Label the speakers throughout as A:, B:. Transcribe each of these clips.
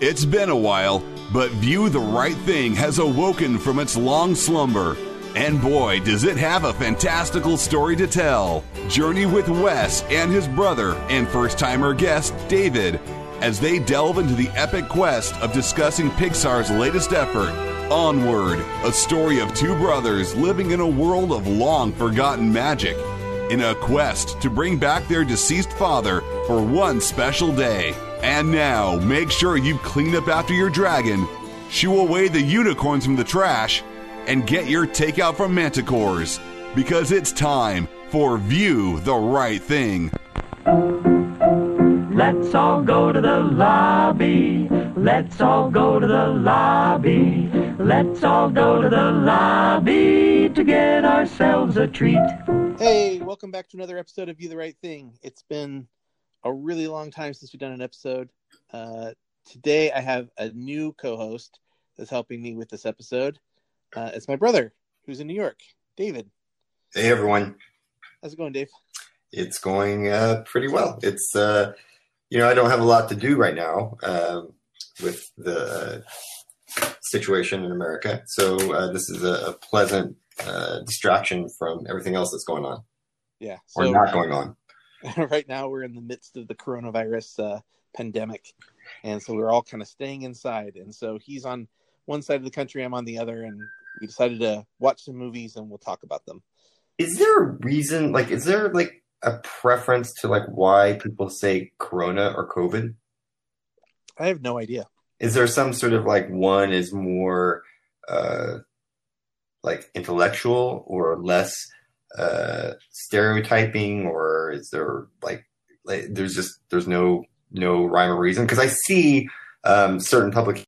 A: It's been a while, but View the Right Thing has awoken from its long slumber. And boy, does it have a fantastical story to tell. Journey with Wes and his brother and first timer guest, David, as they delve into the epic quest of discussing Pixar's latest effort, Onward, a story of two brothers living in a world of long forgotten magic. In a quest to bring back their deceased father for one special day. And now, make sure you clean up after your dragon, shoo away the unicorns from the trash, and get your takeout from Manticores. Because it's time for View the Right Thing.
B: Let's all go to the lobby. Let's all go to the lobby. Let's all go to the lobby to get ourselves a treat.
C: Hey, welcome back to another episode of View the Right Thing. It's been a really long time since we've done an episode. Uh, today, I have a new co-host that's helping me with this episode. Uh, it's my brother, who's in New York, David.
D: Hey everyone,
C: How's it going, Dave?
D: it's going uh, pretty well. It's uh, you know I don't have a lot to do right now um, with the situation in America, so uh, this is a, a pleasant uh, distraction from everything else that's going on
C: Yeah.
D: or not going on.
C: right now, we're in the midst of the coronavirus uh, pandemic, and so we're all kind of staying inside. And so he's on one side of the country, I'm on the other, and we decided to watch some movies and we'll talk about them.
D: Is there a reason? Like, is there like a preference to like why people say Corona or COVID?
C: I have no idea.
D: is there some sort of like one is more uh like intellectual or less uh stereotyping or is there like like there's just there's no no rhyme or reason? Because i see um certain publications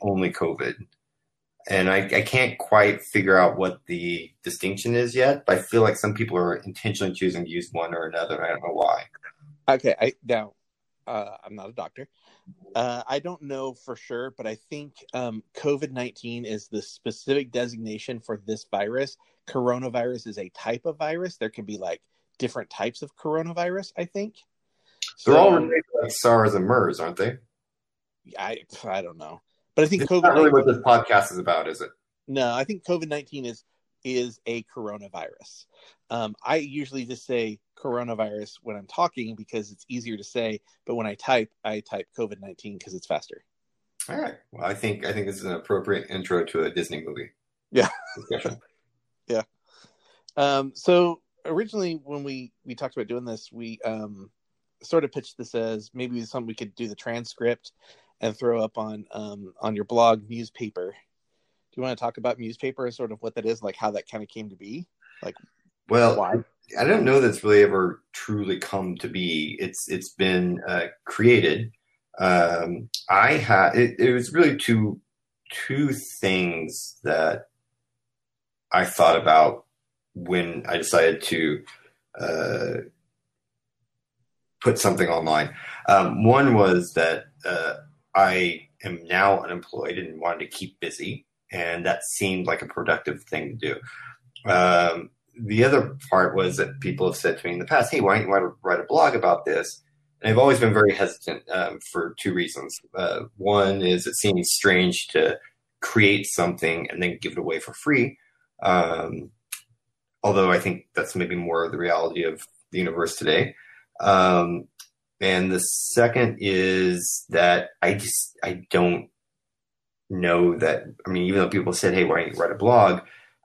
D: only covid. And I, I can't quite figure out what the distinction is yet but i feel like some people are intentionally choosing to use one or another i don't know why.
C: Okay, I now uh, I'm not a doctor. Uh, I don't know for sure, but I think um, COVID nineteen is the specific designation for this virus. Coronavirus is a type of virus. There can be like different types of coronavirus. I think.
D: they're all related to like sars and mers aren't they
C: I I don't know, but I think
D: It's
C: COVID.
D: not really what this podcast is about, is it?
C: No, I think COVID nineteen is is a coronavirus. Um, I usually just say coronavirus when I'm talking because it's easier to say, but when I type, I type COVID nineteen because it's faster.
D: All right. Well, I think I think this is an appropriate intro to a Disney movie.
C: Yeah.
D: Discussion.
C: Um, so originally, when we we talked about doing this, we um, sort of pitched this as maybe something we could do the transcript and throw up on um, on your blog, Newspaper. You want to talk about Newspaper and sort of what that is, like how that kind of came to be?
D: Like well,
C: Why?
D: I don't know that's really ever truly come to be. It's it's been uh, created. Um, I had it, it was really two two things that I thought about when I decided to uh, put something online. Um, one was that uh, I am now unemployed and wanted to keep busy, and that seemed like a productive thing to do. Um, the other part was that people have said to me in the past, "Hey, why don't you write a, write a blog about this?" And I've always been very hesitant um, for two reasons. Uh, one is it seems strange to create something and then give it away for free. Um, although I think that's maybe more the reality of the universe today. Um, and the second is that I just I don't know that. I mean, even though people said, "Hey, why don't you write a blog?"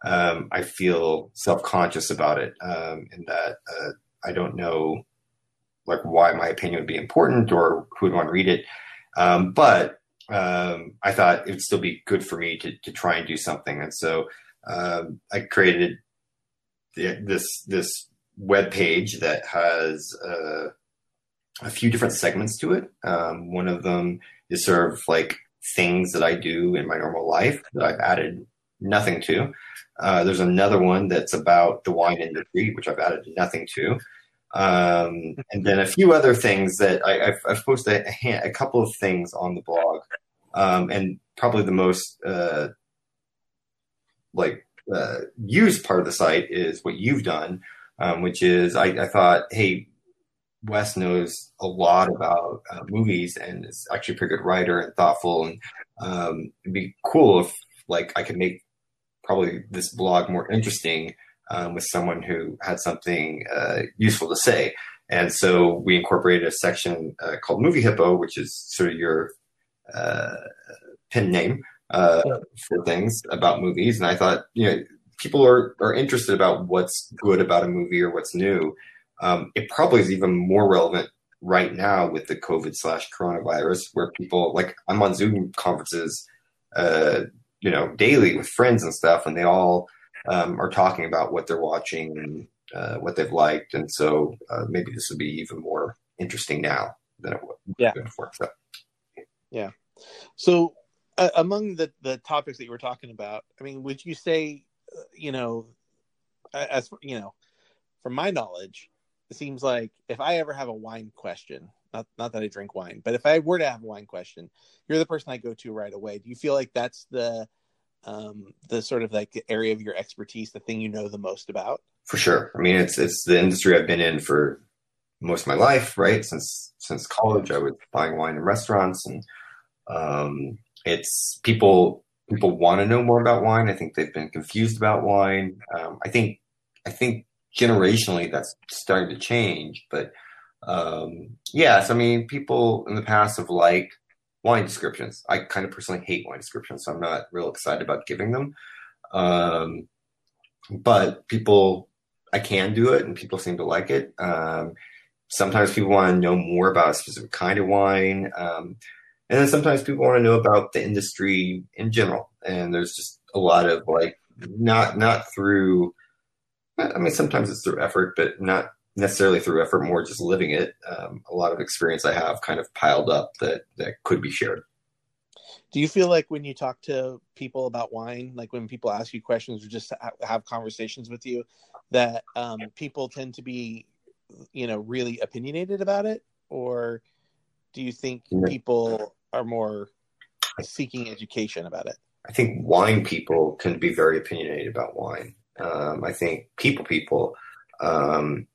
D: Um, I feel self conscious about it, um, in that uh, I don't know like why my opinion would be important or who would want to read it. Um, but um, I thought it would still be good for me to to try and do something, and so um, I created the, this this web page that has uh, a few different segments to it. Um, one of them is sort of like things that I do in my normal life that I've added nothing to. Uh, there's another one that's about the wine industry, which I've added nothing to. Um, and then a few other things that I, I've, I've posted a, ha- a couple of things on the blog. Um, and probably the most uh, like uh, used part of the site is what you've done, um, which is I, I thought, hey, Wes knows a lot about uh, movies and is actually a pretty good writer and thoughtful. And um, it'd be cool if like I could make probably this blog more interesting um, with someone who had something uh, useful to say. And so we incorporated a section uh, called Movie Hippo, which is sort of your uh, pin name uh, for things about movies. And I thought, you know, people are, are interested about what's good about a movie or what's new. Um, it probably is even more relevant right now with the COVID slash coronavirus, where people like I'm on Zoom conferences, uh, you know, daily with friends and stuff, and they all um, are talking about what they're watching and uh, what they've liked, and so uh, maybe this would be even more interesting now than it was
C: yeah.
D: before. So.
C: Yeah. So uh, among the the topics that you were talking about, I mean, would you say, uh, you know, as you know, from my knowledge, seems like if I ever have a wine question, not not that I drink wine, but if I were to have a wine question, you're the person I go to right away. Do you feel like that's the um, the sort of like area of your expertise, the thing you know the most about?
D: For sure. I mean, it's it's the industry I've been in for most of my life, right? Since since college, I was buying wine in restaurants, and um, it's people people want to know more about wine. I think they've been confused about wine. Um, I think I think generationally that's starting to change, but um, yes, I mean people in the past have liked wine descriptions. I kind of personally hate wine descriptions, so I'm not real excited about giving them. Um, but people, I can do it, and people seem to like it. Um, sometimes people want to know more about a specific kind of wine, um, and then sometimes people want to know about the industry in general. And there's just a lot of like not not through. I mean, sometimes it's through effort, but not necessarily through effort, more just living it. Um, a lot of experience I have kind of piled up that that could be shared.
C: Do you feel like when you talk to people about wine, like when people ask you questions or just have conversations with you, that um, people tend to be, you know, really opinionated about it, or do you think people are more seeking education about it?
D: I think wine people can be very opinionated about wine. Um, I think people people um,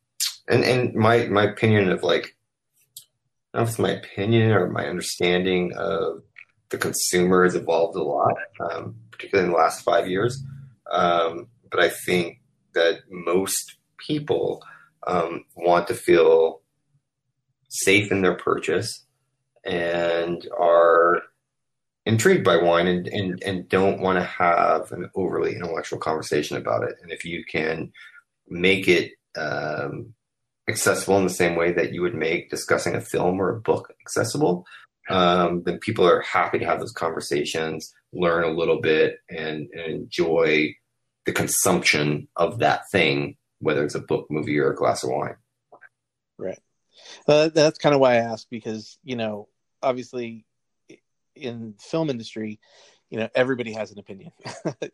D: and and my my opinion of like I don't my opinion or my understanding of the consumer has evolved a lot, um, particularly in the last five years. Um, but I think that most people um, want to feel safe in their purchase and are intrigued by wine and, and, and don't want to have an overly intellectual conversation about it. And if you can make it um, accessible in the same way that you would make discussing a film or a book accessible, um, then people are happy to have those conversations, learn a little bit, and, and enjoy the consumption of that thing, whether it's a book, movie, or a glass of wine.
C: Right. Uh, that's kind of why I asked because you know, obviously, in film industry, you know everybody has an opinion.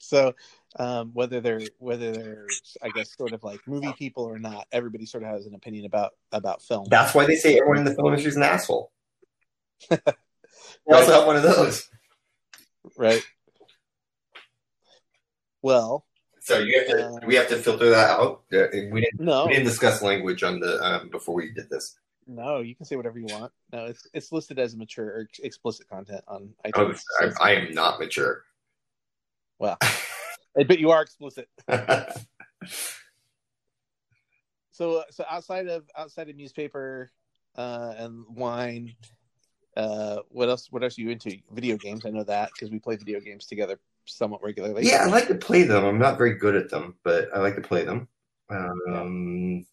C: So um, whether they're whether they're i guess sort of like movie people or not everybody sort of has an opinion about about film.
D: That's why they say everyone in the film industry is an asshole. They right. also have one of those.
C: Right. Well
D: so you have to uh, we have to filter that out. We didn't no. we didn't discuss language on the um, before we did this
C: no, you can say whatever you want. No, it's it's listed as mature or explicit content on
D: iTunes. Oh, I, I am not mature.
C: Well, but you are explicit. so, so outside of outside of newspaper uh, and wine, uh, what else? What else are you into? Video games. I know that because we play video games together somewhat regularly.
D: Yeah, I like to play them. I'm not very good at them, but I like to play them. Um,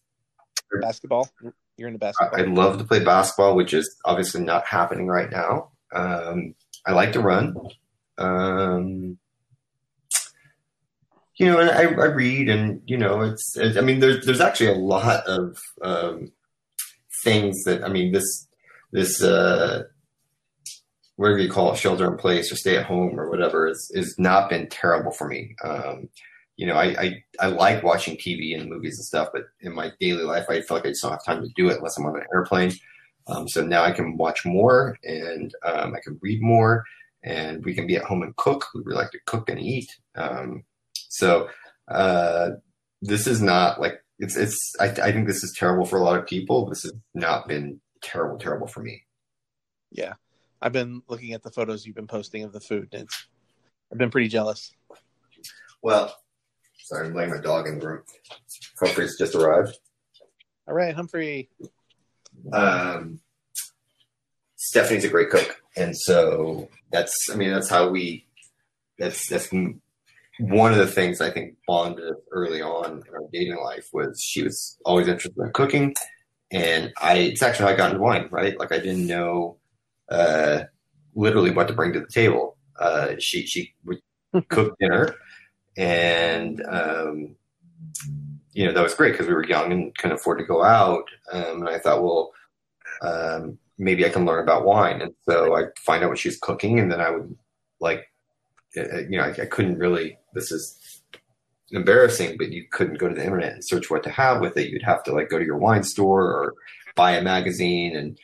C: Basketball. You're into basketball.
D: I love to play basketball, which is obviously not happening right now. Um, I like to run. Um, you know, and I, I, read, and you know, it's. I mean, there's there's actually a lot of um, things that I mean this this uh, whatever you call it, shelter in place or stay at home or whatever, is is not been terrible for me. Um, you know, I, I, I like watching TV and movies and stuff, but in my daily life, I feel like I just don't have time to do it unless I'm on an airplane. Um, so now I can watch more and um, I can read more and we can be at home and cook. We really like to cook and eat. Um, so uh, this is not like it's it's I, I think this is terrible for a lot of people. This has not been terrible, terrible for me.
C: Yeah, I've been looking at the photos you've been posting of the food, and I've been pretty jealous.
D: Well, sorry, I'm letting my dog in the room. Humphrey's just arrived.
C: All right, Humphrey.
D: Um, Stephanie's a great cook, and so that's I mean that's how we that's that's one of the things I think bonded early on in our dating life was she was always interested in cooking, and I it's actually how I got into wine. Right, like I didn't know uh, literally what to bring to the table. Uh, she she would cook dinner, and um, you know that was great because we were young and couldn't afford to go out. Um, and I thought, well, um, maybe I can learn about wine. And so I find out what she's cooking, and then I would like, uh, you know, I, I couldn't really. This is embarrassing, but you couldn't go to the internet and search what to have with it. You'd have to like go to your wine store or buy a magazine and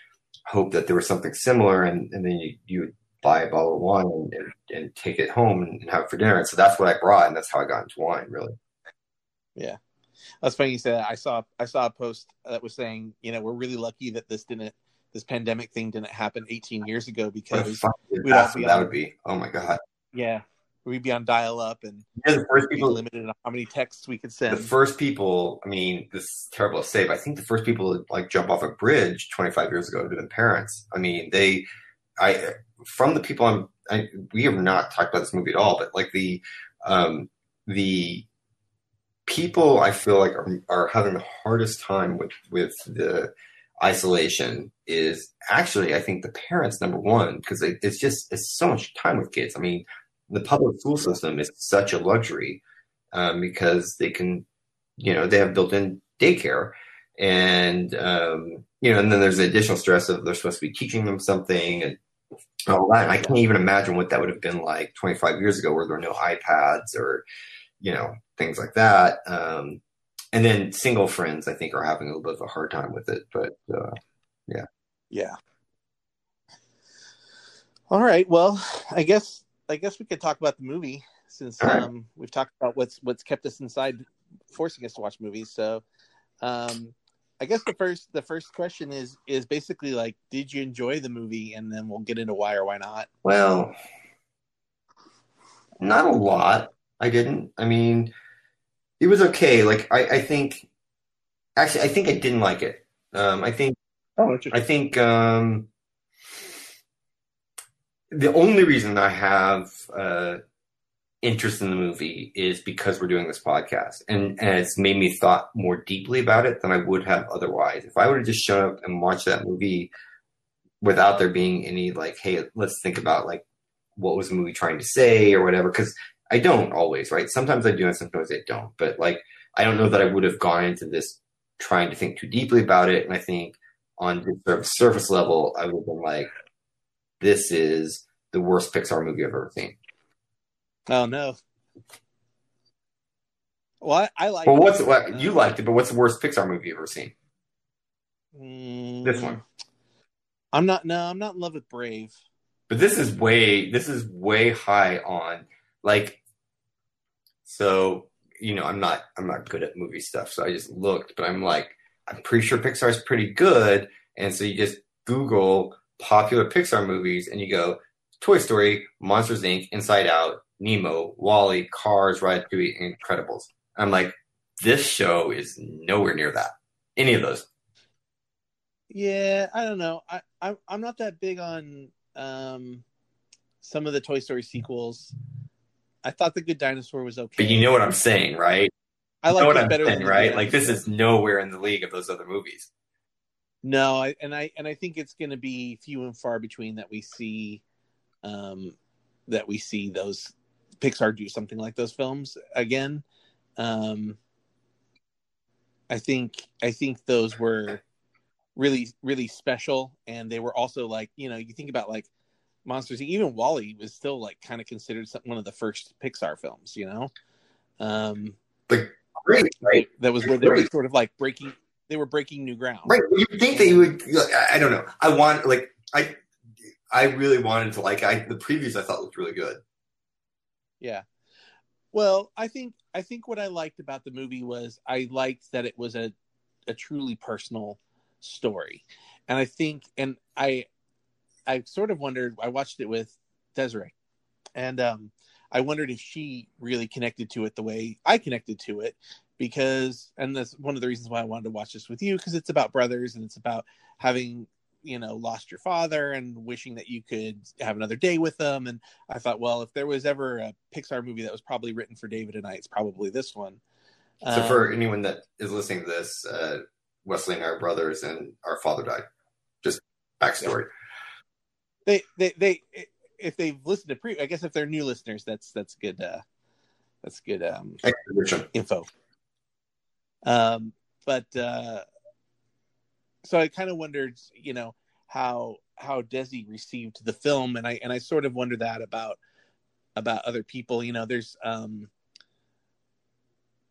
D: hope that there was something similar, and, and then you, you would buy a bottle of wine and, and, and take it home and have it for dinner. And so that's what I brought, and that's how I got into wine, really.
C: Yeah. That's funny you said that. I saw I saw a post that was saying, you know, we're really lucky that this didn't this pandemic thing didn't happen 18 years ago because
D: we'd all be that on, would be. Oh my god.
C: Yeah, we'd be on dial up and
D: yeah, the first people
C: limited on how many texts we could send.
D: The first people, I mean, this is terrible to say, but I think the first people to like jump off a bridge 25 years ago would have been parents. I mean, they, I from the people I'm, I, we have not talked about this movie at all, but like the, um, the people I feel like are, are having the hardest time with with the isolation is actually I think the parents number one because it's just it's so much time with kids. I mean, the public school system is such a luxury um, because they can, you know, they have built-in daycare, and um, you know, and then there's the additional stress of they're supposed to be teaching them something and all that. And I can't even imagine what that would have been like 25 years ago, where there were no iPads or you know things like that. Um, and then single friends, I think, are having a little bit of a hard time with it. But uh, yeah,
C: yeah. All right. Well, I guess I guess we could talk about the movie since right. um, we've talked about what's what's kept us inside, forcing us to watch movies. So, um, I guess the first the first question is is basically like, did you enjoy the movie? And then we'll get into why or why not.
D: Well, not a lot. I didn't. I mean, it was okay. Like I, I think actually I think I didn't like it. Um, I think oh, I think um, the only reason I have uh, interest in the movie is because we're doing this podcast, and and it's made me thought more deeply about it than I would have otherwise. If I would have just shown up and watched that movie without there being any like, hey, let's think about like what was the movie trying to say or whatever, because I don't always, right? Sometimes I do and sometimes I don't. But like, I don't know that I would have gone into this trying to think too deeply about it. And I think on the surface level, I would have been like, this is the worst Pixar movie I've ever seen.
C: Oh no. Well, I, I like.
D: Well, what's what you liked it, but what's the worst Pixar movie you've ever seen?
C: Mm,
D: this one.
C: I'm not. No, I'm not in love with Brave.
D: But this is way. This is way high on like so you know i'm not i'm not good at movie stuff so i just looked but i'm like i'm pretty sure pixar is pretty good and so you just google popular pixar movies and you go toy story monsters inc inside out nemo WALL-E cars ratatouille incredibles i'm like this show is nowhere near that any of those
C: yeah i don't know i, I i'm not that big on um some of the toy story sequels I thought the Good Dinosaur was okay.
D: But you know what I'm saying, right?
C: I like
D: what
C: I'm better
D: saying, right? Like this is nowhere in the league of those other movies.
C: No, I, and I and I think it's going to be few and far between that we see, um, that we see those Pixar do something like those films again. Um, I think I think those were really really special, and they were also like you know you think about like Monsters even WALL-E was still like kind of considered one of the first Pixar films, you know. Um,
D: but great, right?
C: That was where they were sort of like breaking. They were breaking new ground,
D: right? You think that you would? I don't know. I want like I, I really wanted to like. I the previews I thought looked really good.
C: Yeah, Well, I think I think what I liked about the movie was I liked that it was a a truly personal story, and I think and I I sort of wondered. I watched it with Desiree, and um, I wondered if she really connected to it the way I connected to it, because and that's one of the reasons why I wanted to watch this with you because it's about brothers and it's about having you know lost your father and wishing that you could have another day with them. And i thought well if there was ever a pixar movie that was probably written for david and i it's probably this one.
D: So for um, anyone that is listening to this uh, wesley and our brothers and our father died. Just backstory.
C: They they they if they've listened to pre i guess if they're new listeners that's that's good uh that's good um info. Um but uh so I kind of wondered, you know, how how Desi received the film, and I and I sort of wonder that about about other people. You know, there's um,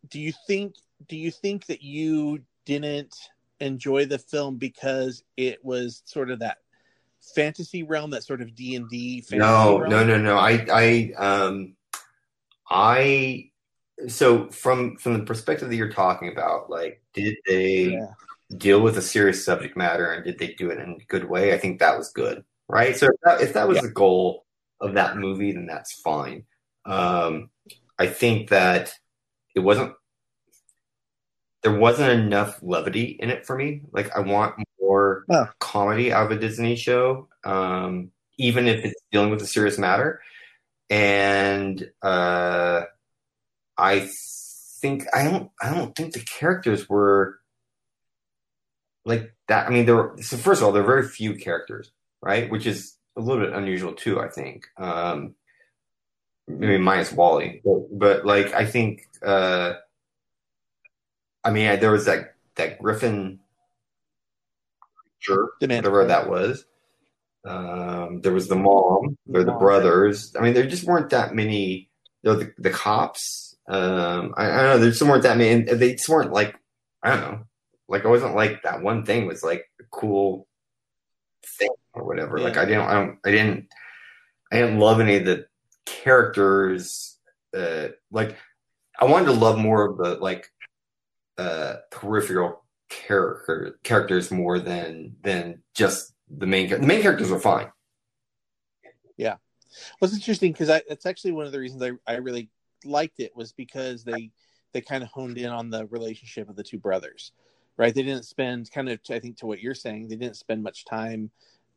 C: do you think do you think that you didn't enjoy the film because it was sort of that fantasy realm, that sort of D and D?
D: No, realm? no, no, no. I I um I so from from the perspective that you're talking about, like, did they? Yeah deal with a serious subject matter and did they do it in a good way? I think that was good, right? So if that, if that was yeah. the goal of that movie, then that's fine. Um, I think that it wasn't there wasn't enough levity in it for me. Like I want more oh. comedy out of a Disney show, um, even if it's dealing with a serious matter. And uh, I think I don't I don't think the characters were like that. I mean, there were, so first of all, there are very few characters, right? Which is a little bit unusual too, I think. Um, maybe minus WALL-E, but, but like, I think, uh, I mean, I, there was that, that Griffin sure, whatever that was. Um, there was the mom, there the brothers. I mean, there just weren't that many. You know, the, the cops. Um, I, I, don't know. There just weren't that many. They just weren't like I don't know like it wasn't like that one thing was like a cool thing or whatever. Yeah. Like I didn't, I don't, I didn't, I didn't love any of the characters. Uh, like I wanted to love more of the like uh, peripheral character characters more than than just the main. The main characters were fine.
C: Yeah, well, it's interesting because it's actually one of the reasons I I really liked it was because they they kind of honed in on the relationship of the two brothers right? They didn't spend kind of, I think, to what you're saying, they didn't spend much time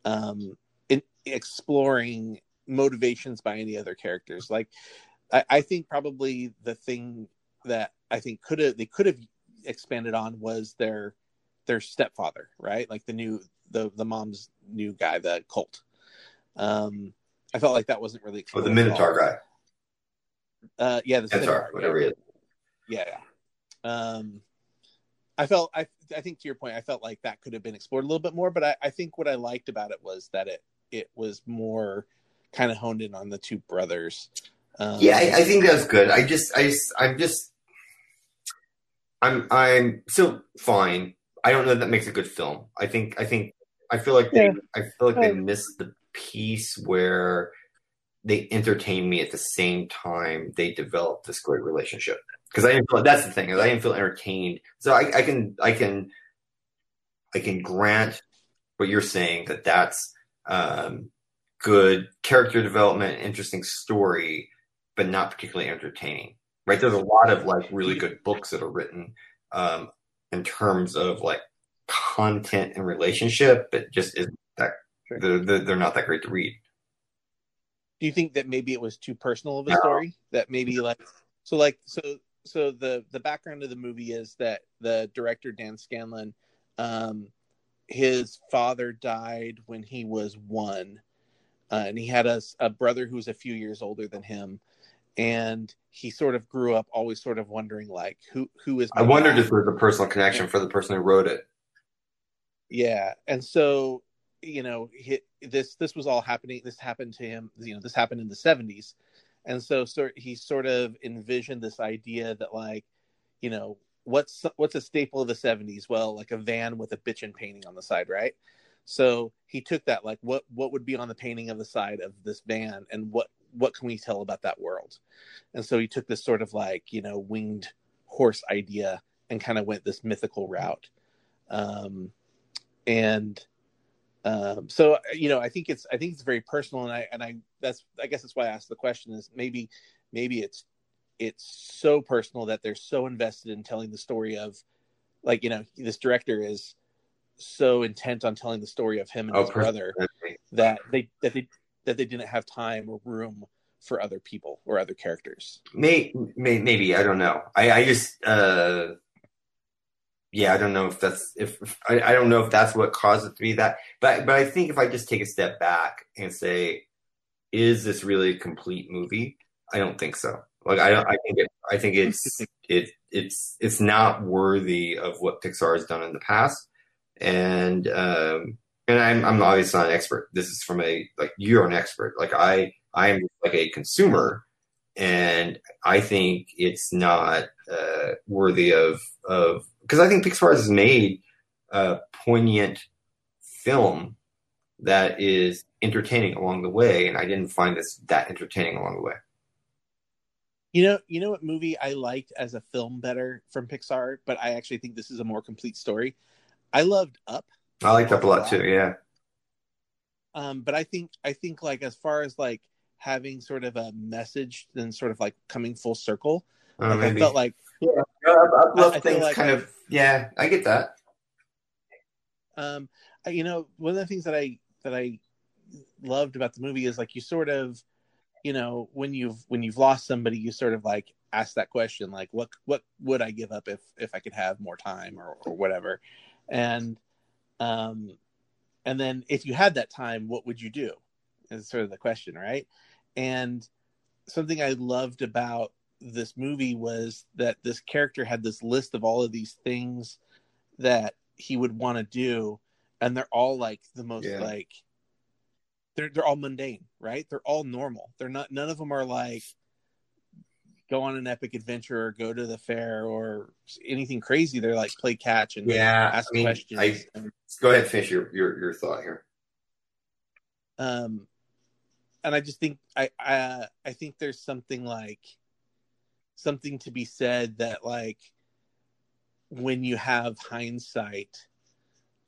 C: um, in exploring motivations by any other characters. Like, I, I think probably the thing that I think could have they could have expanded on was their their stepfather, right? Like the new the the mom's new guy, the Colt. Um, I felt like that wasn't really.
D: Oh, the Minotaur guy.
C: Uh, yeah, the
D: Minotaur, whatever yeah.
C: Yeah, yeah. Um, I felt I I think to your point, I felt like that could have been explored a little bit more. But I, I think what I liked about it was that it it was more kind of honed in on the two brothers.
D: Um, yeah, I, I, think that's good. I just I just I'm just I'm I'm still fine. I don't know that makes a good film. I think I think I feel like yeah. they I feel like they missed the piece where they entertained me at the same time they developed this great relationship because I didn't feel that's the thing is I didn't feel entertained. So I, I, can I can I can grant what you're saying that that's um, good character development, interesting story, but not particularly entertaining. Right? There's a lot of like really good books that are written um, in terms of like content and relationship, but just isn't that they're, they're not that great to read.
C: Do you think that maybe it was too personal of a story? That maybe like so like so so the the background of the movie is that the director Dan Scanlon, um, his father died when he was one, uh, and he had a, a brother who was a few years older than him, and he sort of grew up always sort of wondering like who who is.
D: I wondered dad? if there's a personal connection for the person who wrote it.
C: Yeah, and so you know he, this this was all happening. This happened to him. You know, this happened in the '70s and so sort he sort of envisioned this idea that like you know what's what's a staple of the 70s well like a van with a bitchin painting on the side right? So he took that like what what would be on the painting of the side of this van and what what can we tell about that world? And so he took this sort of like you know winged horse idea and kind of went this mythical route. Um and um so you know i think it's i think it's very personal and i and i that's i guess that's why i asked the question is maybe maybe it's it's so personal that they're so invested in telling the story of like you know this director is so intent on telling the story of him and
D: Oh,
C: his brother that they that they that they didn't have time or room for other people or other characters.
D: May, may maybe I don't know. I I just uh yeah I don't know if that's if if- I, I don't know if that's what caused it to be that. But but I think if I just take a step back and say, is this really a complete movie? I don't think so. Like I don't. I think it. I think it's it. It's it's not worthy of what Pixar has done in the past. And um and I'm I'm obviously not an expert. This is from a like you're an expert. Like I I am like a consumer and I think it's not uh, worthy of of because I think Pixar has made a poignant film that is entertaining along the way, and I didn't find this that entertaining along the way.
C: You know, you know what movie I liked as a film better from Pixar, but I actually think this is a more complete story. I loved Up,
D: I liked Up a lot too. Yeah,
C: um, but I think I think like as far as like having sort of a message and sort of like coming full circle,
D: uh,
C: like I felt like
D: yeah,
C: I- I
D: Love
C: feel
D: things
C: like
D: kind
C: I-
D: of yeah. I get that.
C: um you know one of the things that i that i loved about the movie is like you sort of you know when you've when you've lost somebody you sort of like ask that question like what what would i give up if if i could have more time or or whatever and um and then if you had that time what would you do is sort of the question right and something i loved about this movie was that this character had this list of all of these things that he would want to do and they're all like the most
D: Yeah.
C: like they're they're all mundane right they're all normal they're not none of them are like go on an epic adventure or go to the fair or anything crazy they're like play catch and
D: Yeah,
C: ask
D: I mean,
C: questions
D: I- Go ahead, finish your your, your thought here.
C: um and i just think i i i think there's something like something to be said that like when you have hindsight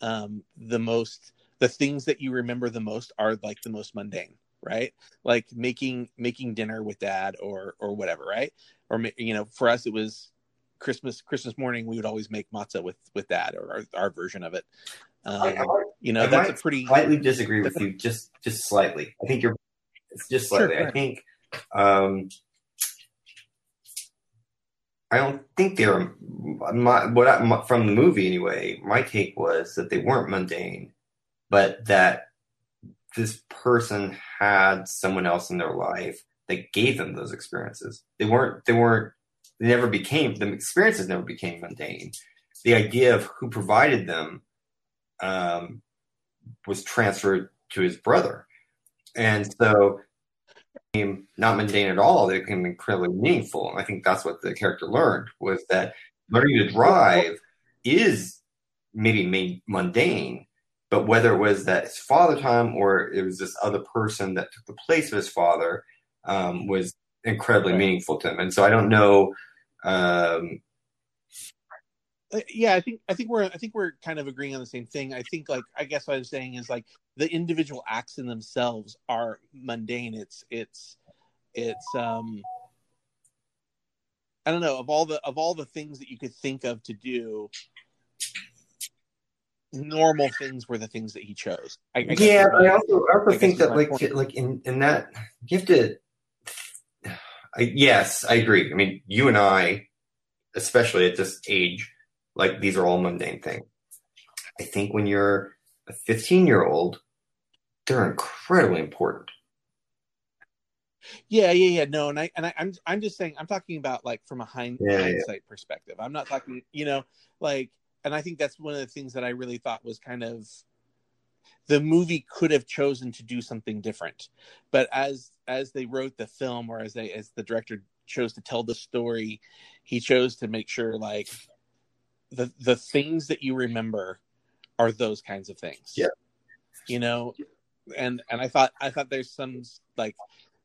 C: um the most the things that you remember the most are like the most mundane right like making making dinner with dad or or whatever right or you know for us it was christmas christmas morning we would always make matzah with with dad or our, our version of it um,
D: I, I
C: you know
D: I
C: that's a pretty
D: slightly disagree with you, just just slightly. I think you're just slightly.
C: go
D: I think um, I don't think they're my what I, my, from the movie anyway. My take was that they weren't mundane, but that this person had someone else in their life that gave them those experiences. They weren't. They weren't. They never became. The experiences never became mundane. The idea of who provided them um, was transferred to his brother, and so not mundane at all. They became incredibly meaningful. And I think that's what the character learned was that learning to drive is maybe made mundane, but whether it was that his father time or it was this other person that took the place of his father um, was incredibly meaningful to him. And so I don't know. Um,
C: Uh, yeah i think i think we're i think we're kind of agreeing on the same thing i think like i guess what i'm saying is like the individual acts in themselves are mundane it's it's it's um i don't know of all the of all the things that you could think of to do normal things were the things that he chose I, I
D: yeah, but I also, I also
C: I
D: think that like
C: point.
D: like in in that you have to. I, yes, I agree. I mean, you and I, especially at this age, like these are all mundane things. I think when you're a 15 year old, they're incredibly important.
C: Yeah, yeah, yeah. No, and I and I, I'm I'm just saying I'm talking about like from a hind,
D: Yeah, yeah.
C: hindsight perspective. I'm not talking, you know, like, and I think that's one of the things that I really thought was kind of the movie could have chosen to do something different, but as as they wrote the film or as they as the director chose to tell the story, he chose to make sure like the the things that you remember are those kinds of things.
D: Yeah.
C: You know, and and I thought I thought there's some like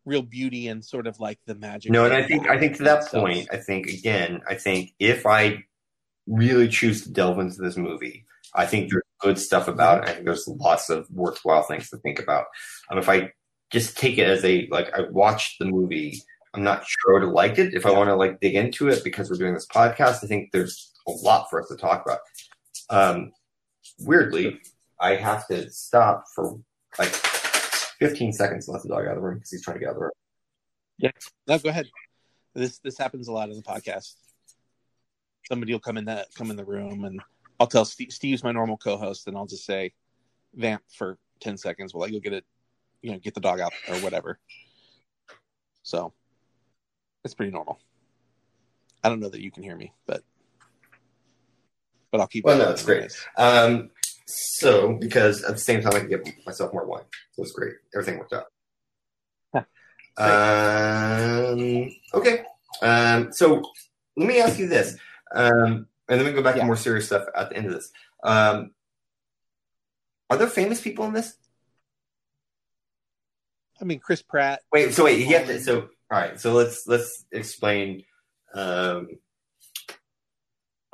C: real beauty and sort of like the magic.
D: No, and I think I think to that
C: itself.
D: point, I think again, I think if I really choose to delve into this movie, I think there's good stuff about it. I think there's lots of worthwhile things to think about. Um, if I just take it as a like I watched the movie, I'm not sure I would have liked it. If I want to like dig into it because we're doing this podcast, I think there's a lot for us to talk about. Um, weirdly, I have to stop for like 15 seconds to let the dog out of the room because he's trying to get out of the room.
C: No, go ahead. This this happens a lot in the podcast. Somebody will come in that come in the room, and I'll tell Steve, Steve's my normal co-host, and I'll just say, "Vamp for ten seconds while I go get it, you know, get the dog out or whatever." So, it's pretty normal. I don't know that you can hear me, but but I'll keep.
D: Well, no, it's great. Um, so because at the same time I can give myself more wine, so it's great. Everything worked out. um, okay. Um, so let me ask you this, um, and then we go back
C: Yeah.
D: to more serious stuff at the end of this. Um, are there famous people in this?
C: I mean, Chris Pratt.
D: Wait, so wait, you have to. So all right, so let's let's explain. Um,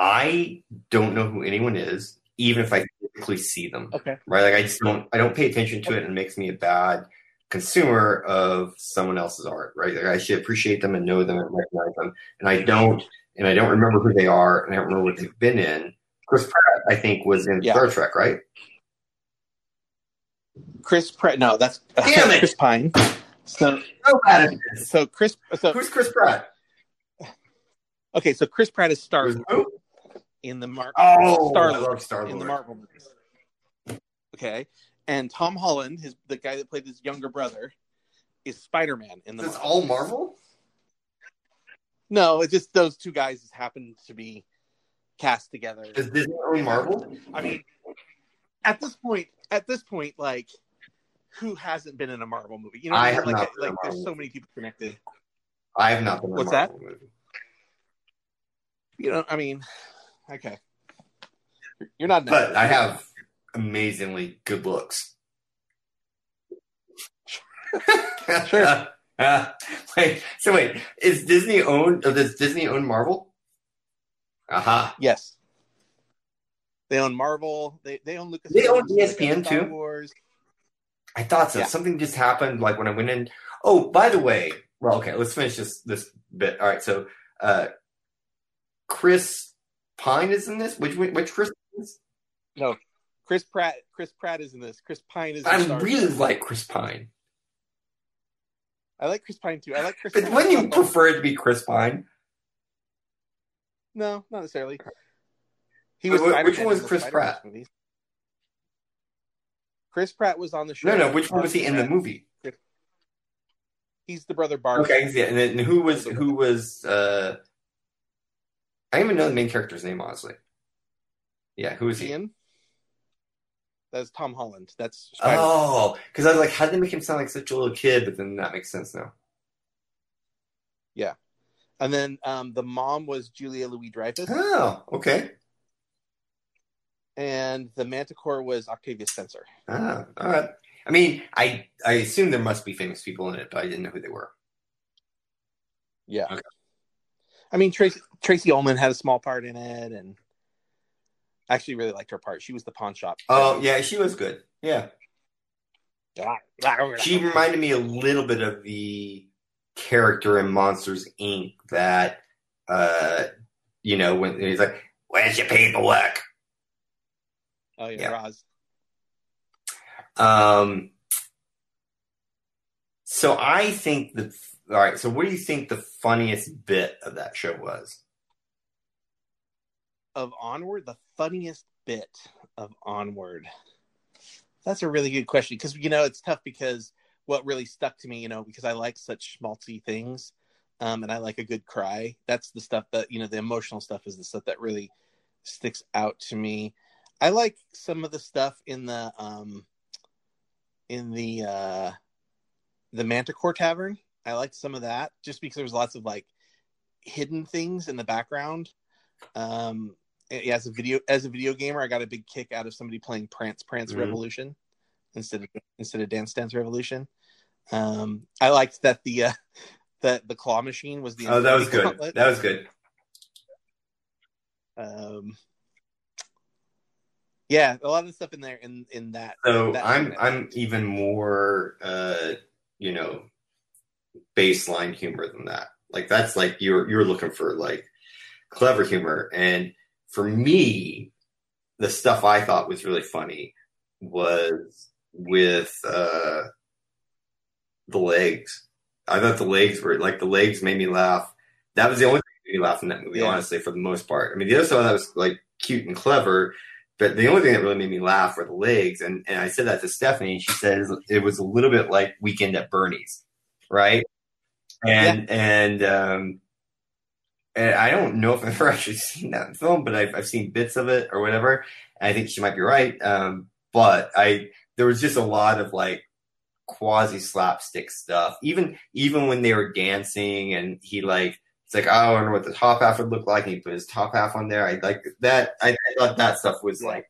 D: I don't know who anyone is, even if I physically see them.
C: Okay.
D: right? Like I just don't I don't pay attention to it and it makes me a bad consumer of someone else's art, right? Like I should appreciate them and know them and recognize them. And I don't and I don't remember who they are and I don't remember what they've been in. Chris Pratt, I think, was in
C: Yeah.
D: Star Trek, right?
C: Chris Pratt. No, that's
D: Damn it!
C: Chris Pine. So
D: So bad at this.
C: so Chris. So
D: Who's Chris Pratt?
C: okay, so Chris Pratt is Star
D: Who's who?
C: In the Marvel.
D: Oh,
C: Star
D: I love Star
C: in the Marvel movies. Okay, and Tom Holland, his the guy that played his younger brother, is Spider Man in the.
D: Is
C: Marvel
D: all. Marvel?
C: No, it's just those two guys just happen to be cast together.
D: Does Disney own Marvel?
C: I mean, at this point, at this point, like, who hasn't been in a Marvel movie? You know,
D: I have
C: like,
D: not been
C: like there's so many people connected.
D: I have not been in a
C: What's
D: that? movie.
C: You know, I mean, okay, you're not,
D: But. I have amazingly good looks.
C: Sure.
D: Uh, wait, so wait, is Disney owned? Does Disney own Marvel? Uh huh.
C: Yes. They own Marvel. They they own Lucas.
D: They own ESPN too?
C: Wars.
D: I thought so.
C: Yeah.
D: Something just happened, like when I went in. Oh, by the way, well, okay, let's finish this this bit. All right, so uh, Chris Pine is in this. Which which Chris? Is?
C: No, Chris Pratt. Chris Pratt is in this. Chris Pine is.
D: I
C: Star
D: really
C: Trek.
D: like Chris Pine,
C: I like Chris Pine too. I like Chris.
D: but
C: Pratt.
D: wouldn't you prefer it to be Chris Pine?
C: No, not necessarily. He was.
D: wh- which one was Chris Pratt?
C: movies. Chris Pratt was on the show.
D: No, no. Which one was he in the movie?
C: He's the brother Bart.
D: Okay, yeah, and then who was who was? uh I don't even know the main character's name, honestly. Yeah, who is he?
C: Ian. That's Tom Holland. That's Spider-Man.
D: Oh, because I was like, how did they make him sound like such a little kid? But then that makes sense now.
C: Yeah, and then um, the mom was Julia Louis Dreyfus,
D: Oh, okay.
C: and the Manticore was Octavia Spencer.
D: Ah, all right. I mean, I I assume there must be famous people in it, but I didn't know who they were.
C: Yeah.
D: Okay.
C: I mean, Tracey Tracey Ullman had a small part in it, and I actually really liked her part. She was the pawn shop.
D: Oh, yeah, she was good. Yeah, she reminded me a little bit of the character in Monsters Inc. That, uh, you know, when he's like, "Where's your paperwork?"
C: Oh yeah,
D: Yeah.
C: Roz.
D: Um, so I think that. All right. So, what do you think the funniest bit of that show was?
C: of Onward, the funniest bit of Onward? That's a really good question because you know it's tough because what really stuck to me, you know, because I like such schmaltzy things, um, and I like a good cry. That's the stuff that you know, the emotional stuff is the stuff that really sticks out to me. I like some of the stuff in the um, in the uh, the Manticore Tavern. I liked some of that just because there was lots of like hidden things in the background. Um, yeah, as a video as a video gamer, I got a big kick out of somebody playing Prance Prance
D: Mhm.
C: Revolution instead of instead of Dance Dance Revolution. Um, I liked that the uh, that the claw machine was the
D: Oh, that was good. That was good.
C: Um, yeah, a lot of stuff in there in in that.
D: So
C: that
D: I'm. I'm even more uh you know baseline humor than that. Like that's like you're you're looking for like clever humor. And for me, the stuff I thought was really funny was with uh the legs. I thought the legs were like the legs made me laugh. That was the only thing that made me laugh in that movie,
C: Yeah.
D: honestly, for the most part. I mean the other stuff that was like cute and clever, but the only thing that really made me laugh were the legs. And and I said that to Stephanie, and she says it was a little bit like Weekend at Bernie's, right? And and um and I don't know if I've ever actually seen that film, but I've I've seen bits of it or whatever. And I think she might be right. Um, but I there was just a lot of like quasi slapstick stuff. Even even when they were dancing and he like it's like oh, I wonder what the top half would look like, and he put his top half on there. I like that. I, I thought that stuff was like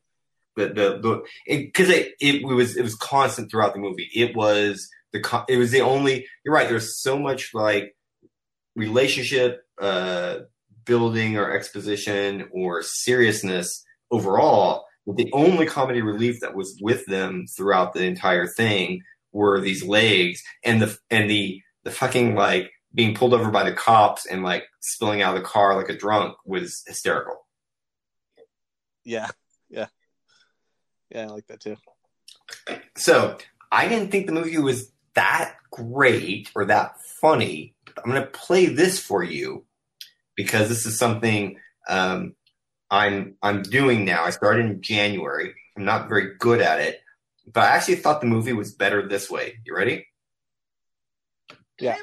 D: the the the because it, it was it was constant throughout the movie. It was the it was the only. You're right. There's so much like relationship uh building or exposition or seriousness overall. But the only comedy relief that was with them throughout the entire thing were these legs and the and the the fucking like being pulled over by the cops and like spilling out of the car like a drunk was hysterical.
C: yeah, yeah, yeah. I like that too.
D: So I didn't think the movie was that great or that funny. I'm going to play this for you because this is something um, I'm I'm doing now. I started in January. I'm not very good at it, but I actually thought the movie was better this way. You ready?
C: Yeah.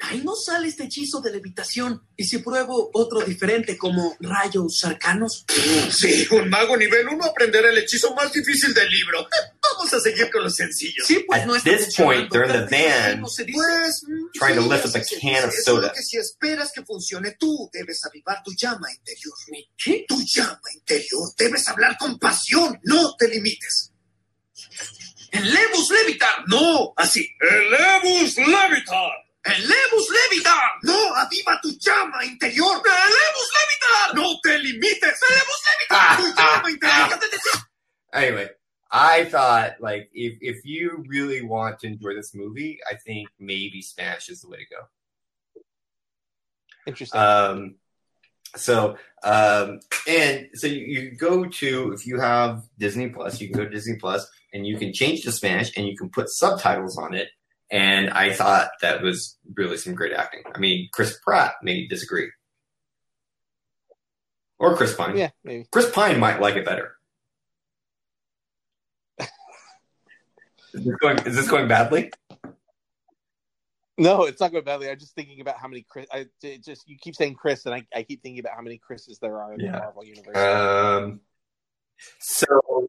E: Ahí no sale este hechizo de levitación. ¿Y si pruebo otro diferente como rayos arcanos?
F: Sí, un mago nivel 1 aprenderá el hechizo más difícil del libro. Vamos a seguir con los sencillos.
E: Sí, pues
D: At
E: no
D: this point, they're in the van.
F: Pues, mm,
D: trying to lift up a can of soda.
F: Que si esperas que funcione, tú debes avivar tu llama interior.
E: ¿Qué?
F: Tu llama interior. Debes hablar con pasión. No te limites.
E: Elevus levitar.
F: No, así.
G: Elevus Levitar.
E: Elevus levitar.
F: No, aviva tu llama interior.
E: Elevus levitar.
F: No te limites.
E: Elevus
D: Ah,
F: Tu llama interior.
D: Anyway, I thought like if if you really want to enjoy this movie, I think maybe Spanish is the way to go.
C: Interesting.
D: Um, so um, and so you, you go to if you have Disney Plus, you can go to Disney Plus and you can change to Spanish and you can put subtitles on it. And I thought that was really some great acting. I mean, Chris Pratt may disagree, or Chris Pine.
C: yeah, maybe.
D: Chris Pine might like it better. is, this going, is this going badly?
C: No, it's not going badly. I'm just thinking about how many Chris. I just you keep saying Chris, and I, I keep thinking about how many Chris's there are in
D: Yeah.
C: the Marvel universe.
D: Um, so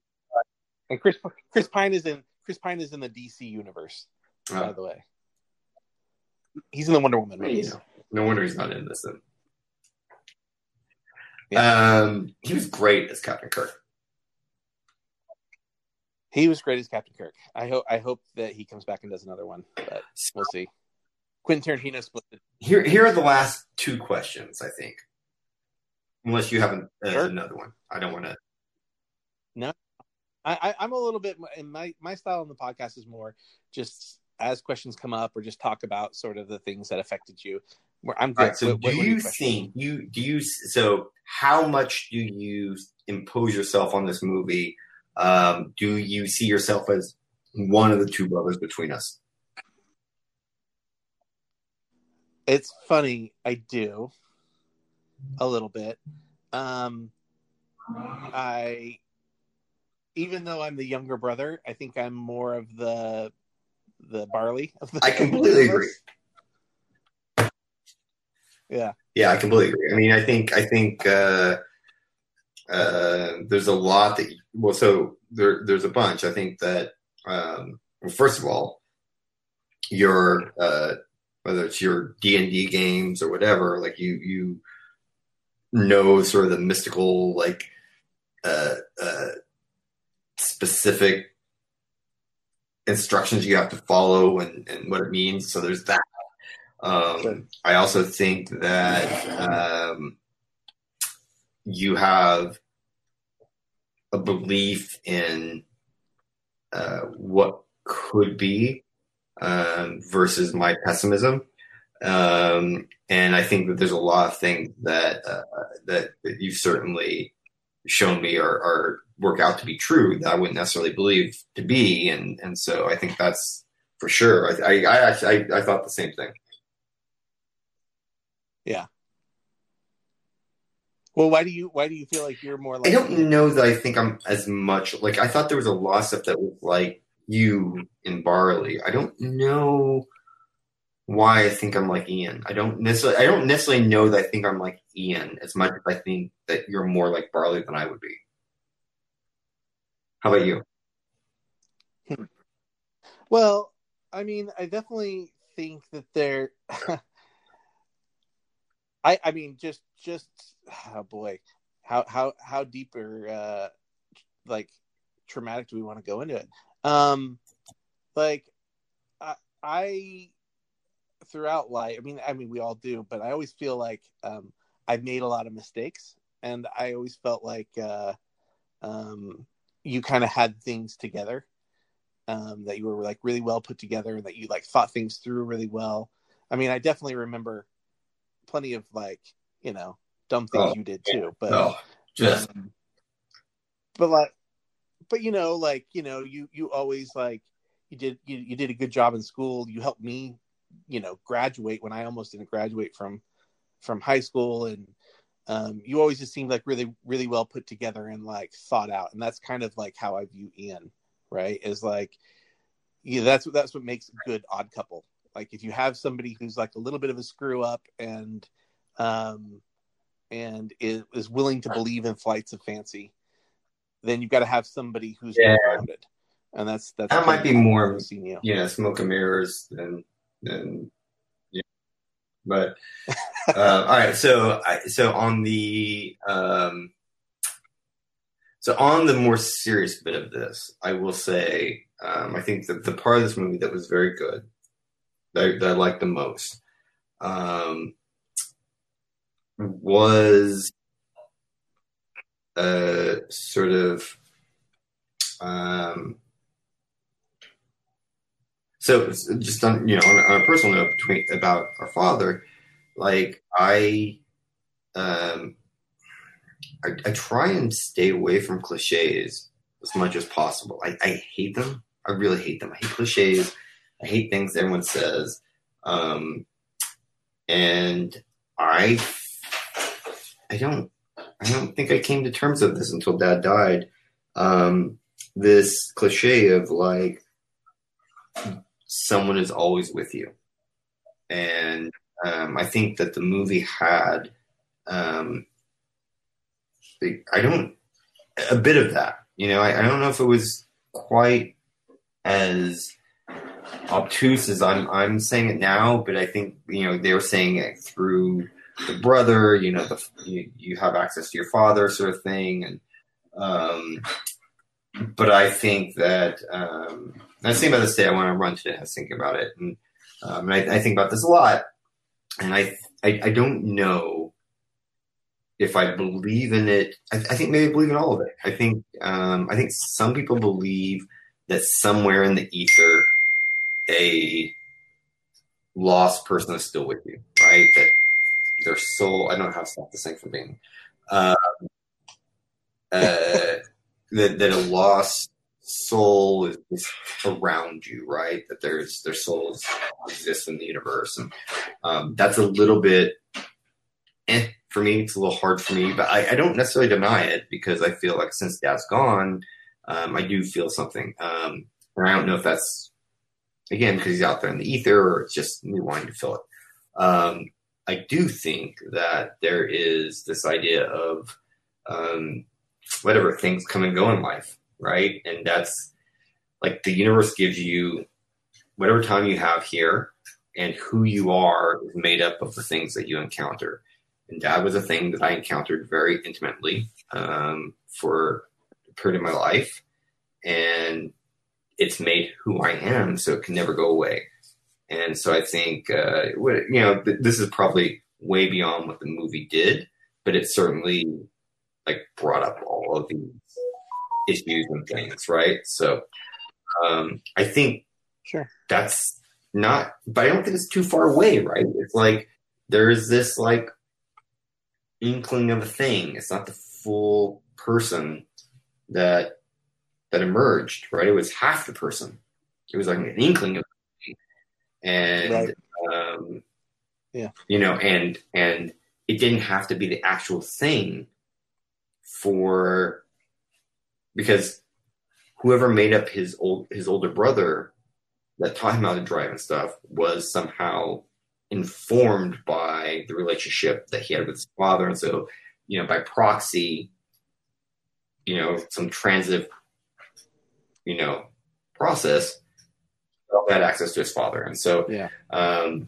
C: and Chris Chris Pine is in Chris Pine is in the DC universe. By
D: uh,
C: the way, he's in the Wonder Woman movies.
D: no wonder he's not in this. Then.
C: Yeah.
D: Um, he was great as Captain Kirk.
C: He was great as Captain Kirk. I hope I hope that he comes back and does another one, but we'll see. Quentin Tarantino split it.
D: Here, here are the last two questions. I think, unless you have an, uh,
C: Sure.
D: another one, I don't want to.
C: I, I, I'm a little bit in my my style on the podcast is more just as questions come up or just talk about sort of the things that affected you. Where I'm good.
D: Right. So,
C: What- what
D: do
C: your
D: you
C: questions?
D: think you do you so? How much do you impose yourself on this movie? Um, do you see yourself as one of the two brothers between us?
C: It's funny. I do a little bit. Um, I, even though I'm the younger brother, I think I'm more of the the Barley. Of the
D: I completely agree.
C: Yeah.
D: Yeah, I completely agree. I mean, I think I think uh, uh, there's a lot that well, so there there's a bunch. I think that um, well, first of all, your uh, whether it's your D and D games or whatever, like you you know sort of the mystical like uh, uh, specific instructions you have to follow and, and what it means. So there's that. Um. I also think that um, you have a belief in uh, what could be um, versus my pessimism. Um, and I think that there's a lot of things that uh, that, that you've certainly shown me are, are work out to be true that I wouldn't necessarily believe to be, and and so I think that's for sure. I I, I I, I thought the same thing. Yeah.
C: Well, why do you why do you feel like you're more like
D: I don't know that I think I'm as much like I thought there was a lot of stuff that was like you in Barley. I don't know why I think I'm like Ian. I don't necessarily I don't necessarily know that I think I'm like Ian as much as I think that you're more like Barley than I would be. How about you?
C: Well, I mean, I definitely think that they're. I I mean, just just oh boy, how how how deep or uh, like traumatic do we want to go into it? Um, like I I throughout life, I mean, I mean, we all do, but I always feel like um, I've made a lot of mistakes, and I always felt like uh, um, you kind of had things together um, that you were like really well put together and that you like thought things through really well. I mean, I definitely remember plenty of like, you know, dumb things
D: Oh,
C: you did too, but,
D: Oh, just
C: um, but like, but you know, like, you know, you, you always like, you did, you, you did a good job in school. You helped me, you know, graduate when I almost didn't graduate from, from high school. And, um, you always just seemed like really, really well put together and like thought out. And that's kind of like how I view Ian, right? Is like, yeah, that's what that's what makes a good odd couple. Like if you have somebody who's like a little bit of a screw up and um and is, is willing to believe in flights of fancy, then you've got to have somebody who's
D: Yeah.
C: grounded. And that's that's
D: That might be more-
C: you.
D: know, smoke and mirrors than and yeah. But uh, all right, so so on the um, so on the more serious bit of this, I will say um, I think that the part of this movie that was very good, that, that I liked the most, um, was uh, sort of um, so just on you know on, a- on a personal note between about our father like i um I, I try and stay away from cliches as much as possible. I, I hate them. I really hate them. I hate cliches. I hate things everyone says. Um and i i don't i don't think i came to terms with this until dad died. Um this cliche of like someone is always with you. And um, I think that the movie had, um, I don't, a bit of that. You know, I, I don't know if it was quite as obtuse as I'm, I'm saying it now, but I think, you know, they were saying it through the brother, you know, the, you, you have access to your father sort of thing. And, um, but I think that, um, I was thinking about this day. I want to run today. I was thinking about it, and, um, and I, I think about this a lot. And I, I, I don't know if I believe in it. I, I think maybe I believe in all of it. I think, um, I think some people believe that somewhere in the ether, a lost person is still with you, right? That their soul. I don't know how to stop this thing from being. Um, uh, that that a lost soul is, is around you, right? That there's their souls exist in the universe, and um, that's a little bit eh, for me. It's a little hard for me, but I, I don't necessarily deny it because I feel like since Dad's gone, um, I do feel something. Um, and I don't know if that's again because he's out there in the ether or it's just me wanting to feel it. Um, I do think that there is this idea of um, whatever things come and go in life, right? And that's like the universe gives you whatever time you have here, and who you are is made up of the things that you encounter. And that was a thing that I encountered very intimately um, for a period of my life, and it's made who I am, so it can never go away. And so I think, uh, you know, this is probably way beyond what the movie did, but it certainly like brought up all of these issues and things, right? So um, I think
C: sure
D: that's not, but I don't think it's too far away, right? It's like there's this like inkling of a thing. It's not the full person that that emerged, right? It was half the person. It was like an inkling of and right. um,
C: yeah,
D: you know, and and it didn't have to be the actual thing for because whoever made up his old his older brother that taught him how to drive and stuff was somehow informed by the relationship that he had with his father, and so you know by proxy, you know some transitive, you know, process had access to his father, and so
C: yeah.
D: um,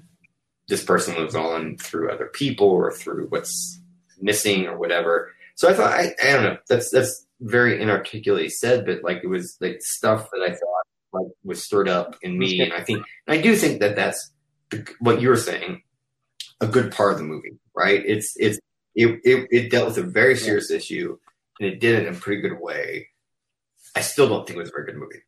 D: this person lives on through other people or through what's missing or whatever. So I thought I, I don't know that's that's very inarticulately said, but like it was like stuff that I thought like was stirred up in me, and I think and I do think that that's what you're saying a good part of the movie, right? It's it's it it, it dealt with a very serious yeah. issue and it did it in a pretty good way. I still don't think it was a very good movie.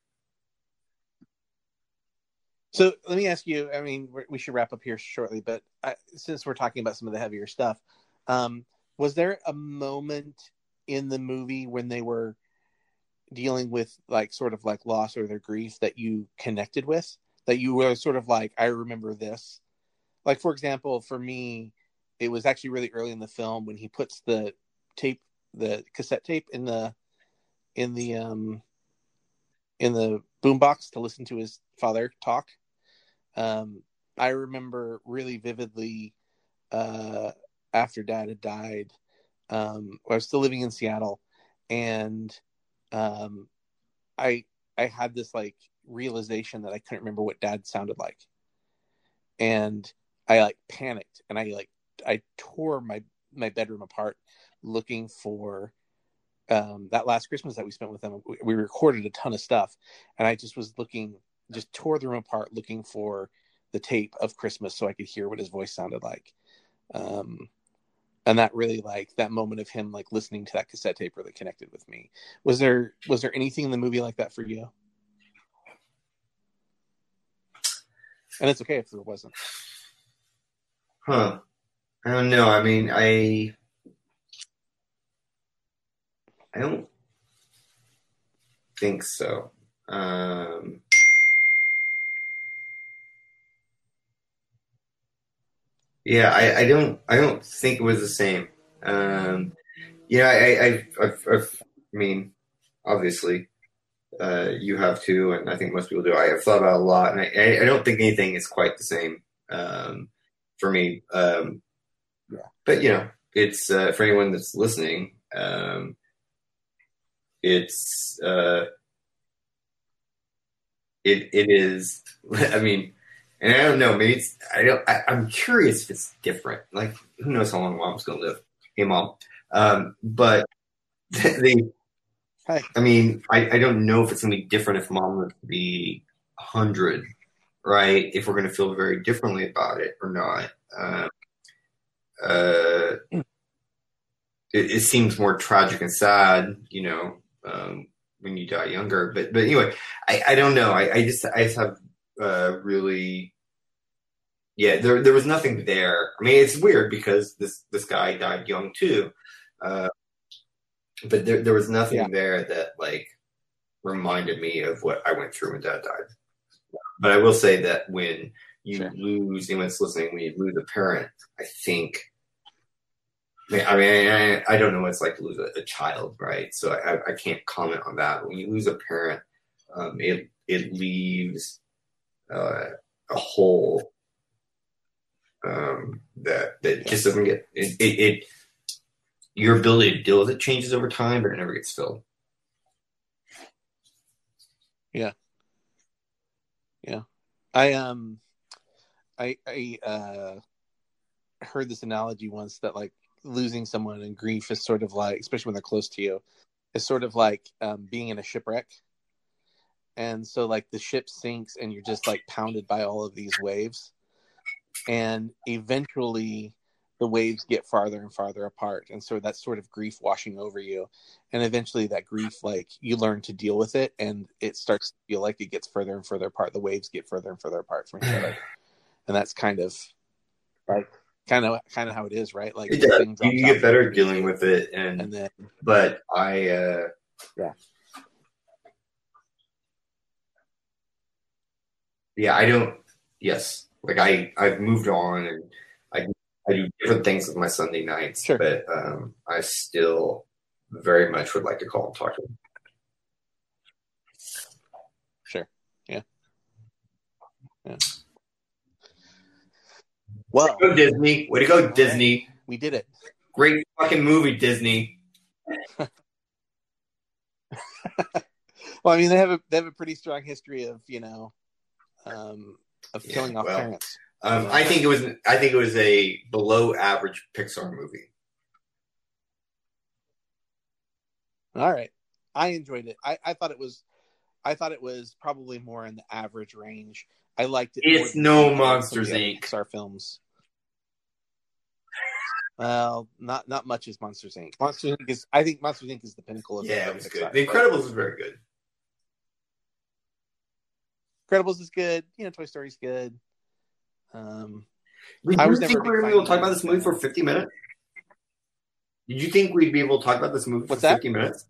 C: So let me ask you. I mean, we should wrap up here shortly, but I, since we're talking about some of the heavier stuff, um, was there a moment in the movie when they were dealing with like sort of like loss or their grief that you connected with? That you were sort of like, I remember this. Like for example, for me, it was actually really early in the film when he puts the tape, the cassette tape in the in the um in the boombox to listen to his father talk um, I remember really vividly uh, after dad had died. Um, I was still living in Seattle, and um, I I had this like realization that I couldn't remember what dad sounded like, and I like panicked and I like I tore my my bedroom apart looking for um, that last Christmas that we spent with them. We recorded a ton of stuff, and I just was looking just tore the room apart looking for the tape of Christmas so I could hear what his voice sounded like. Um, and that really like that moment of him like listening to that cassette tape really connected with me. Was there was there anything in the movie like that for you? And it's okay if there wasn't.
D: Huh. I don't know. I mean, I I don't think so. Um Yeah, I, I don't I don't think it was the same. Um, yeah, I, I, I've, I've, i mean, obviously, uh, you have too, and I think most people do. I have thought about a lot, and I, I don't think anything is quite the same um, for me. Um, yeah. But you know, it's uh, for anyone that's listening. Um, it's uh, it it is. I mean, and I don't know, maybe it's, I don't, I, am curious if it's different. Like, who knows how long mom's going to live. Hey, mom. Um, but the, Hi. I mean, I, I don't know if it's going to be different if mom would be 100, right? If we're going to feel very differently about it or not. Um, uh, mm. it, it, seems more tragic and sad, you know, um, when you die younger. But, but anyway, I, I don't know. I, I just, I just have uh, really yeah, there there was nothing there. I mean, it's weird because this this guy died young too, uh, but there there was nothing yeah. there that like reminded me of what I went through when Dad died. But I will say that when you sure. lose, anyone's listening, when you lose a parent, I think. I mean, I, I don't know what it's like to lose a, a child, right? So I, I can't comment on that. When you lose a parent, um, it it leaves uh, a hole um, that that just doesn't get it, it, it, Your ability to deal with it changes over time, but it never gets filled.
C: Yeah, yeah. I um, I I uh, heard this analogy once that like losing someone in grief is sort of like, especially when they're close to you, is sort of like um, being in a shipwreck and so like the ship sinks and you're just like pounded by all of these waves. And eventually the waves get farther and farther apart and so that's sort of grief washing over you. And eventually that grief like you learn to deal with it and it starts to feel like it gets further and further apart. The waves get further and further apart from each other. And that's kind of like kind of kind of how it is right? Like.
D: You, get better at dealing with it, and,
C: and then
D: but I, uh,
C: Yeah.
D: Yeah, I don't. Yes, like I, I've moved on, and I, I do different things with my Sunday nights,
C: Sure.
D: but um, I still very much would like to call and talk to him.
C: sure yeah yeah well
D: Go Disney! Way to go, Disney!
C: we did it
D: Great fucking movie, Disney.
C: Well, I mean, they have a they have a pretty strong history of you know, um, of
D: Yeah,
C: killing off
D: well,
C: parents.
D: Um, I think it was. I think it was a below average Pixar movie.
C: All right, I enjoyed it. I, I thought it was, I thought it was probably more in the average range. I liked it.
D: It's no
C: some of the
D: Monsters, Inc.
C: Pixar films. Well, not not much as Monsters Inc. Monsters Inc. is I think Monsters Inc. is the pinnacle of
D: Yeah, it was
C: Pixar.
D: good. The Incredibles is very good.
C: Incredibles is good. You know, Toy Story's good. Um,
D: Did
C: I
D: you
C: was never
D: think we were
C: fan
D: able to talk about this movie for 50 minutes? Did you think we'd be able to talk about this movie for
C: What's that?
D: 50 minutes?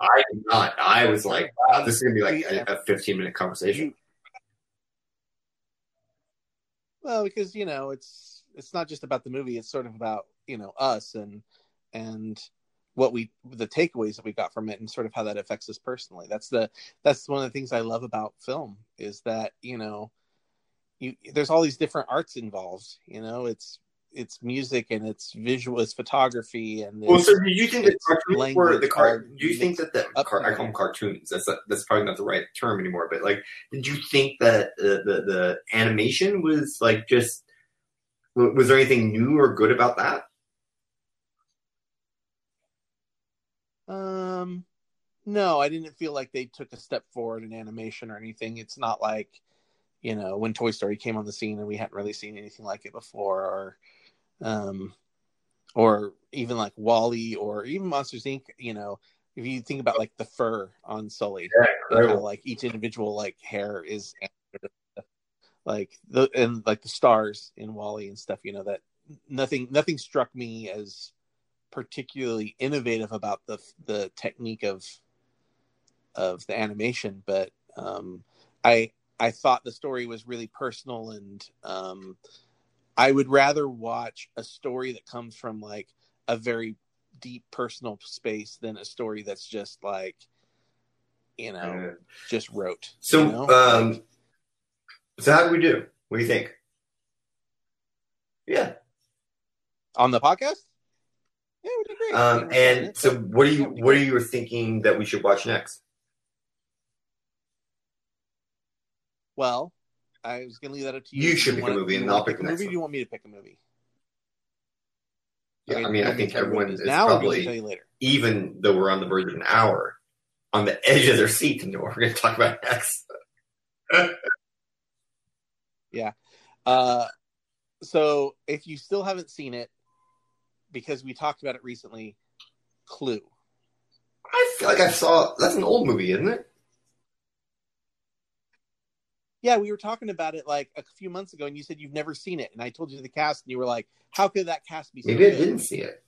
D: I did not. I was like, wow, this is going to be like a, a 15 minute conversation.
C: Well, because you know, it's it's not just about the movie; it's sort of about you know us and and what we the takeaways that we got from it, and sort of how that affects us personally. That's the that's one of the things I love about film is that you know, you there's all these different arts involved. You know, it's it's music and it's visual, it's photography, and
D: Well, so did you think the cartoons were the car? Do you think that the car? I call them cartoons. That's not, that's probably not the right term anymore. But like, did you think that uh, the the animation was like just? Was there anything new or good about that?
C: Um, no, I didn't feel like they took a step forward in animation or anything. It's not like, you know, when Toy Story came on the scene and we hadn't really seen anything like it before, or, um, or even like WALL-E or even Monsters Inc. You know, if you think about like the fur on Sulley, and how like each individual like hair is like the and like the stars in WALL-E and stuff. You know that nothing nothing struck me as particularly innovative about the the technique of of the animation, but um, I I thought the story was really personal and um, I would rather watch a story that comes from like a very deep personal space than a story that's just like you know just rote.
D: so,
C: you know?
D: um, so how do we do? What do you think? Yeah.
C: on the podcast. Yeah, we did great.
D: Um, and so, what are you what are you thinking that we should watch next?
C: Well, I was gonna leave that up to you.
D: You
C: Do
D: should pick a
C: wanna-
D: movie and I'll pick
C: pick a
D: next
C: movie.
D: One.
C: do you want me to pick a movie?
D: Yeah,
C: Okay,
D: I mean, I
C: want me
D: think
C: to tell you what
D: everyone
C: it
D: is
C: is now, or do you want me to
D: probably
C: tell you later.
D: even though we're on the verge of an hour, on the edge of their seat to know what we're going to talk about next. Yeah.
C: Uh, so if you still haven't seen it, because we talked about it recently, Clue.
D: I feel like I saw that's an old movie, isn't it?
C: Yeah, we were talking about it like a few months ago, and you said you've never seen it, and I told you the cast, and you were like, "How could that cast be so
D: Maybe I
C: good?"
D: didn't see it.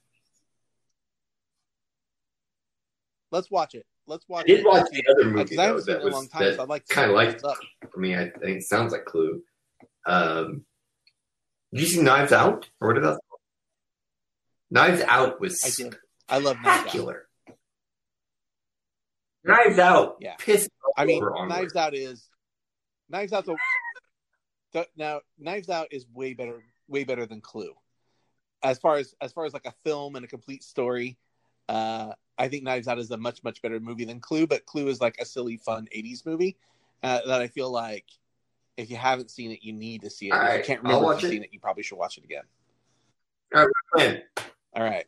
C: Let's watch it. Let's watch.
D: I did
C: it.
D: watch the other movie
C: I
D: though that
C: it a long
D: was
C: time,
D: that
C: like
D: kind of like
C: it's up.
D: for me. I, I think it sounds like Clue. Um, did you see Knives Out or what about Knives Out was
C: I did. I love Knives Out.
D: spectacular. Knives Out,
C: Yeah.
D: pissed
C: I mean. Knives Out is Knives Out's a so- now Knives Out is way better, way better than Clue. As far as as far as like a film and a complete story, uh, I think Knives Out is a much much better movie than Clue. But Clue is like a silly, fun '80s movie uh, that I feel like if you haven't seen it, you need to see it.
D: All
C: if you can't remember if you've
D: it.
C: seen it, you probably should watch it again.
D: Man,
C: All right,